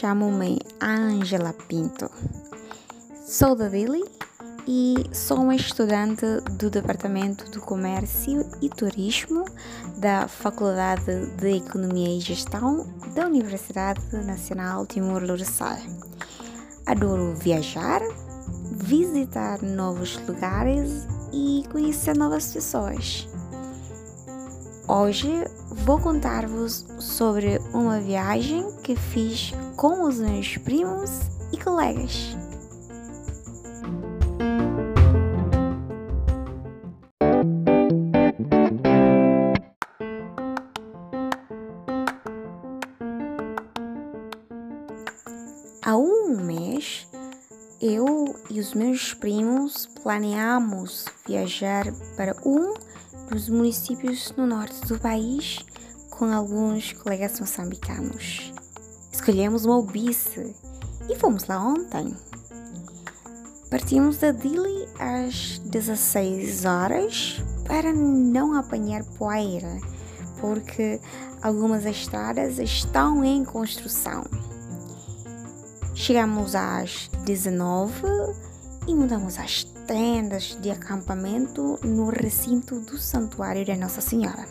Chamo-me Angela Pinto. Sou da Dili e sou uma estudante do Departamento do Comércio e Turismo da Faculdade de Economia e Gestão da Universidade Nacional Timor-Leste. Adoro viajar, visitar novos lugares e conhecer novas pessoas. Hoje vou contar-vos sobre uma viagem que fiz com os meus primos e colegas. Há um mês, eu e os meus primos planeamos viajar para um dos municípios no norte do país com alguns colegas moçambicanos. Escolhemos Mobice e fomos lá ontem. Partimos da Dili às 16 horas para não apanhar poeira, porque algumas estradas estão em construção. Chegamos às 19 e mudamos as tendas de acampamento no recinto do Santuário da Nossa Senhora.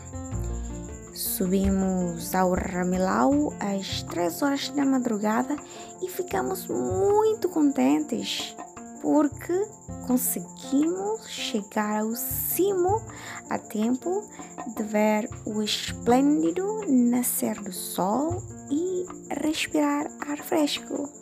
Subimos ao Ramelau às 3 horas da madrugada e ficamos muito contentes porque conseguimos chegar ao cimo a tempo de ver o esplêndido nascer do sol e respirar ar fresco.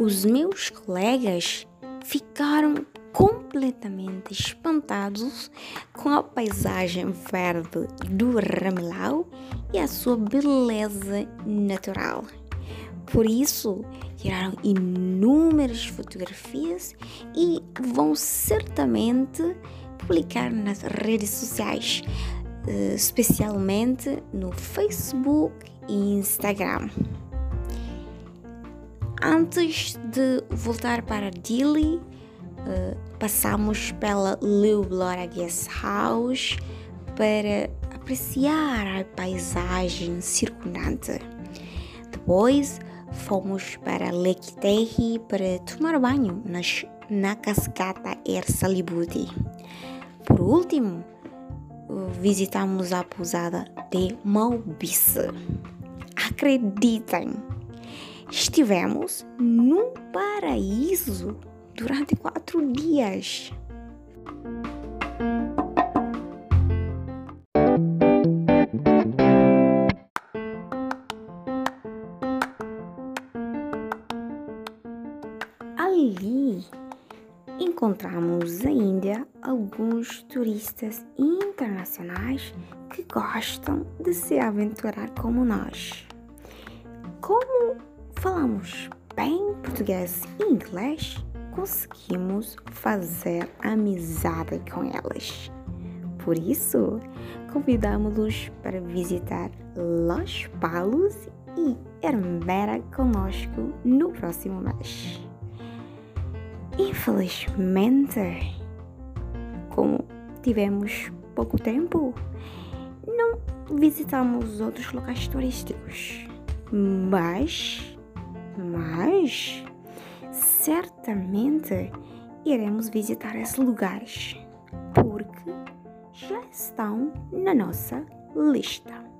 Os meus colegas ficaram completamente espantados com a paisagem verde do Ramelau e a sua beleza natural. Por isso, tiraram inúmeras fotografias e vão certamente publicar nas redes sociais, especialmente no Facebook e Instagram. Antes de voltar para Dili, uh, passamos pela Liu Blora Guest House para apreciar a paisagem circundante. Depois fomos para Lake Tehi para tomar banho nas, na cascata Er Salibuti. Por último, visitamos a pousada de Malbice. Acreditem! Estivemos num paraíso durante quatro dias. Ali encontramos ainda alguns turistas internacionais que gostam de se aventurar como nós. Como falamos bem português e inglês, conseguimos fazer amizade com elas. Por isso, convidamos-los para visitar Los Palos e Hermera conosco no próximo mês. Infelizmente, como tivemos pouco tempo, não visitamos outros locais turísticos, mas mas certamente iremos visitar esses lugares porque já estão na nossa lista.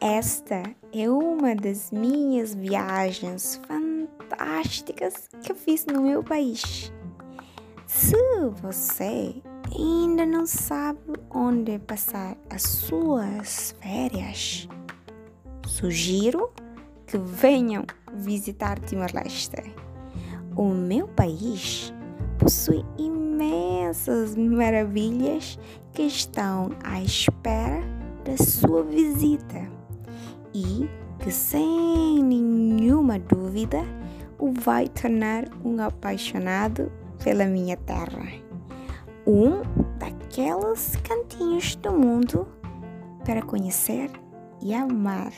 Esta é uma das minhas viagens fantásticas que eu fiz no meu país. Se você ainda não sabe onde passar as suas férias, sugiro que venham visitar Timor-Leste. O meu país possui imensas maravilhas que estão à espera da sua visita e que, sem nenhuma dúvida, o vai tornar um apaixonado pela minha terra. Um daqueles aqueles cantinhos do mundo para conhecer e amar.